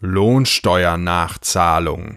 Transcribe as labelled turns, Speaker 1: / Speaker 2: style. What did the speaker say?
Speaker 1: Lohnsteuernachzahlung.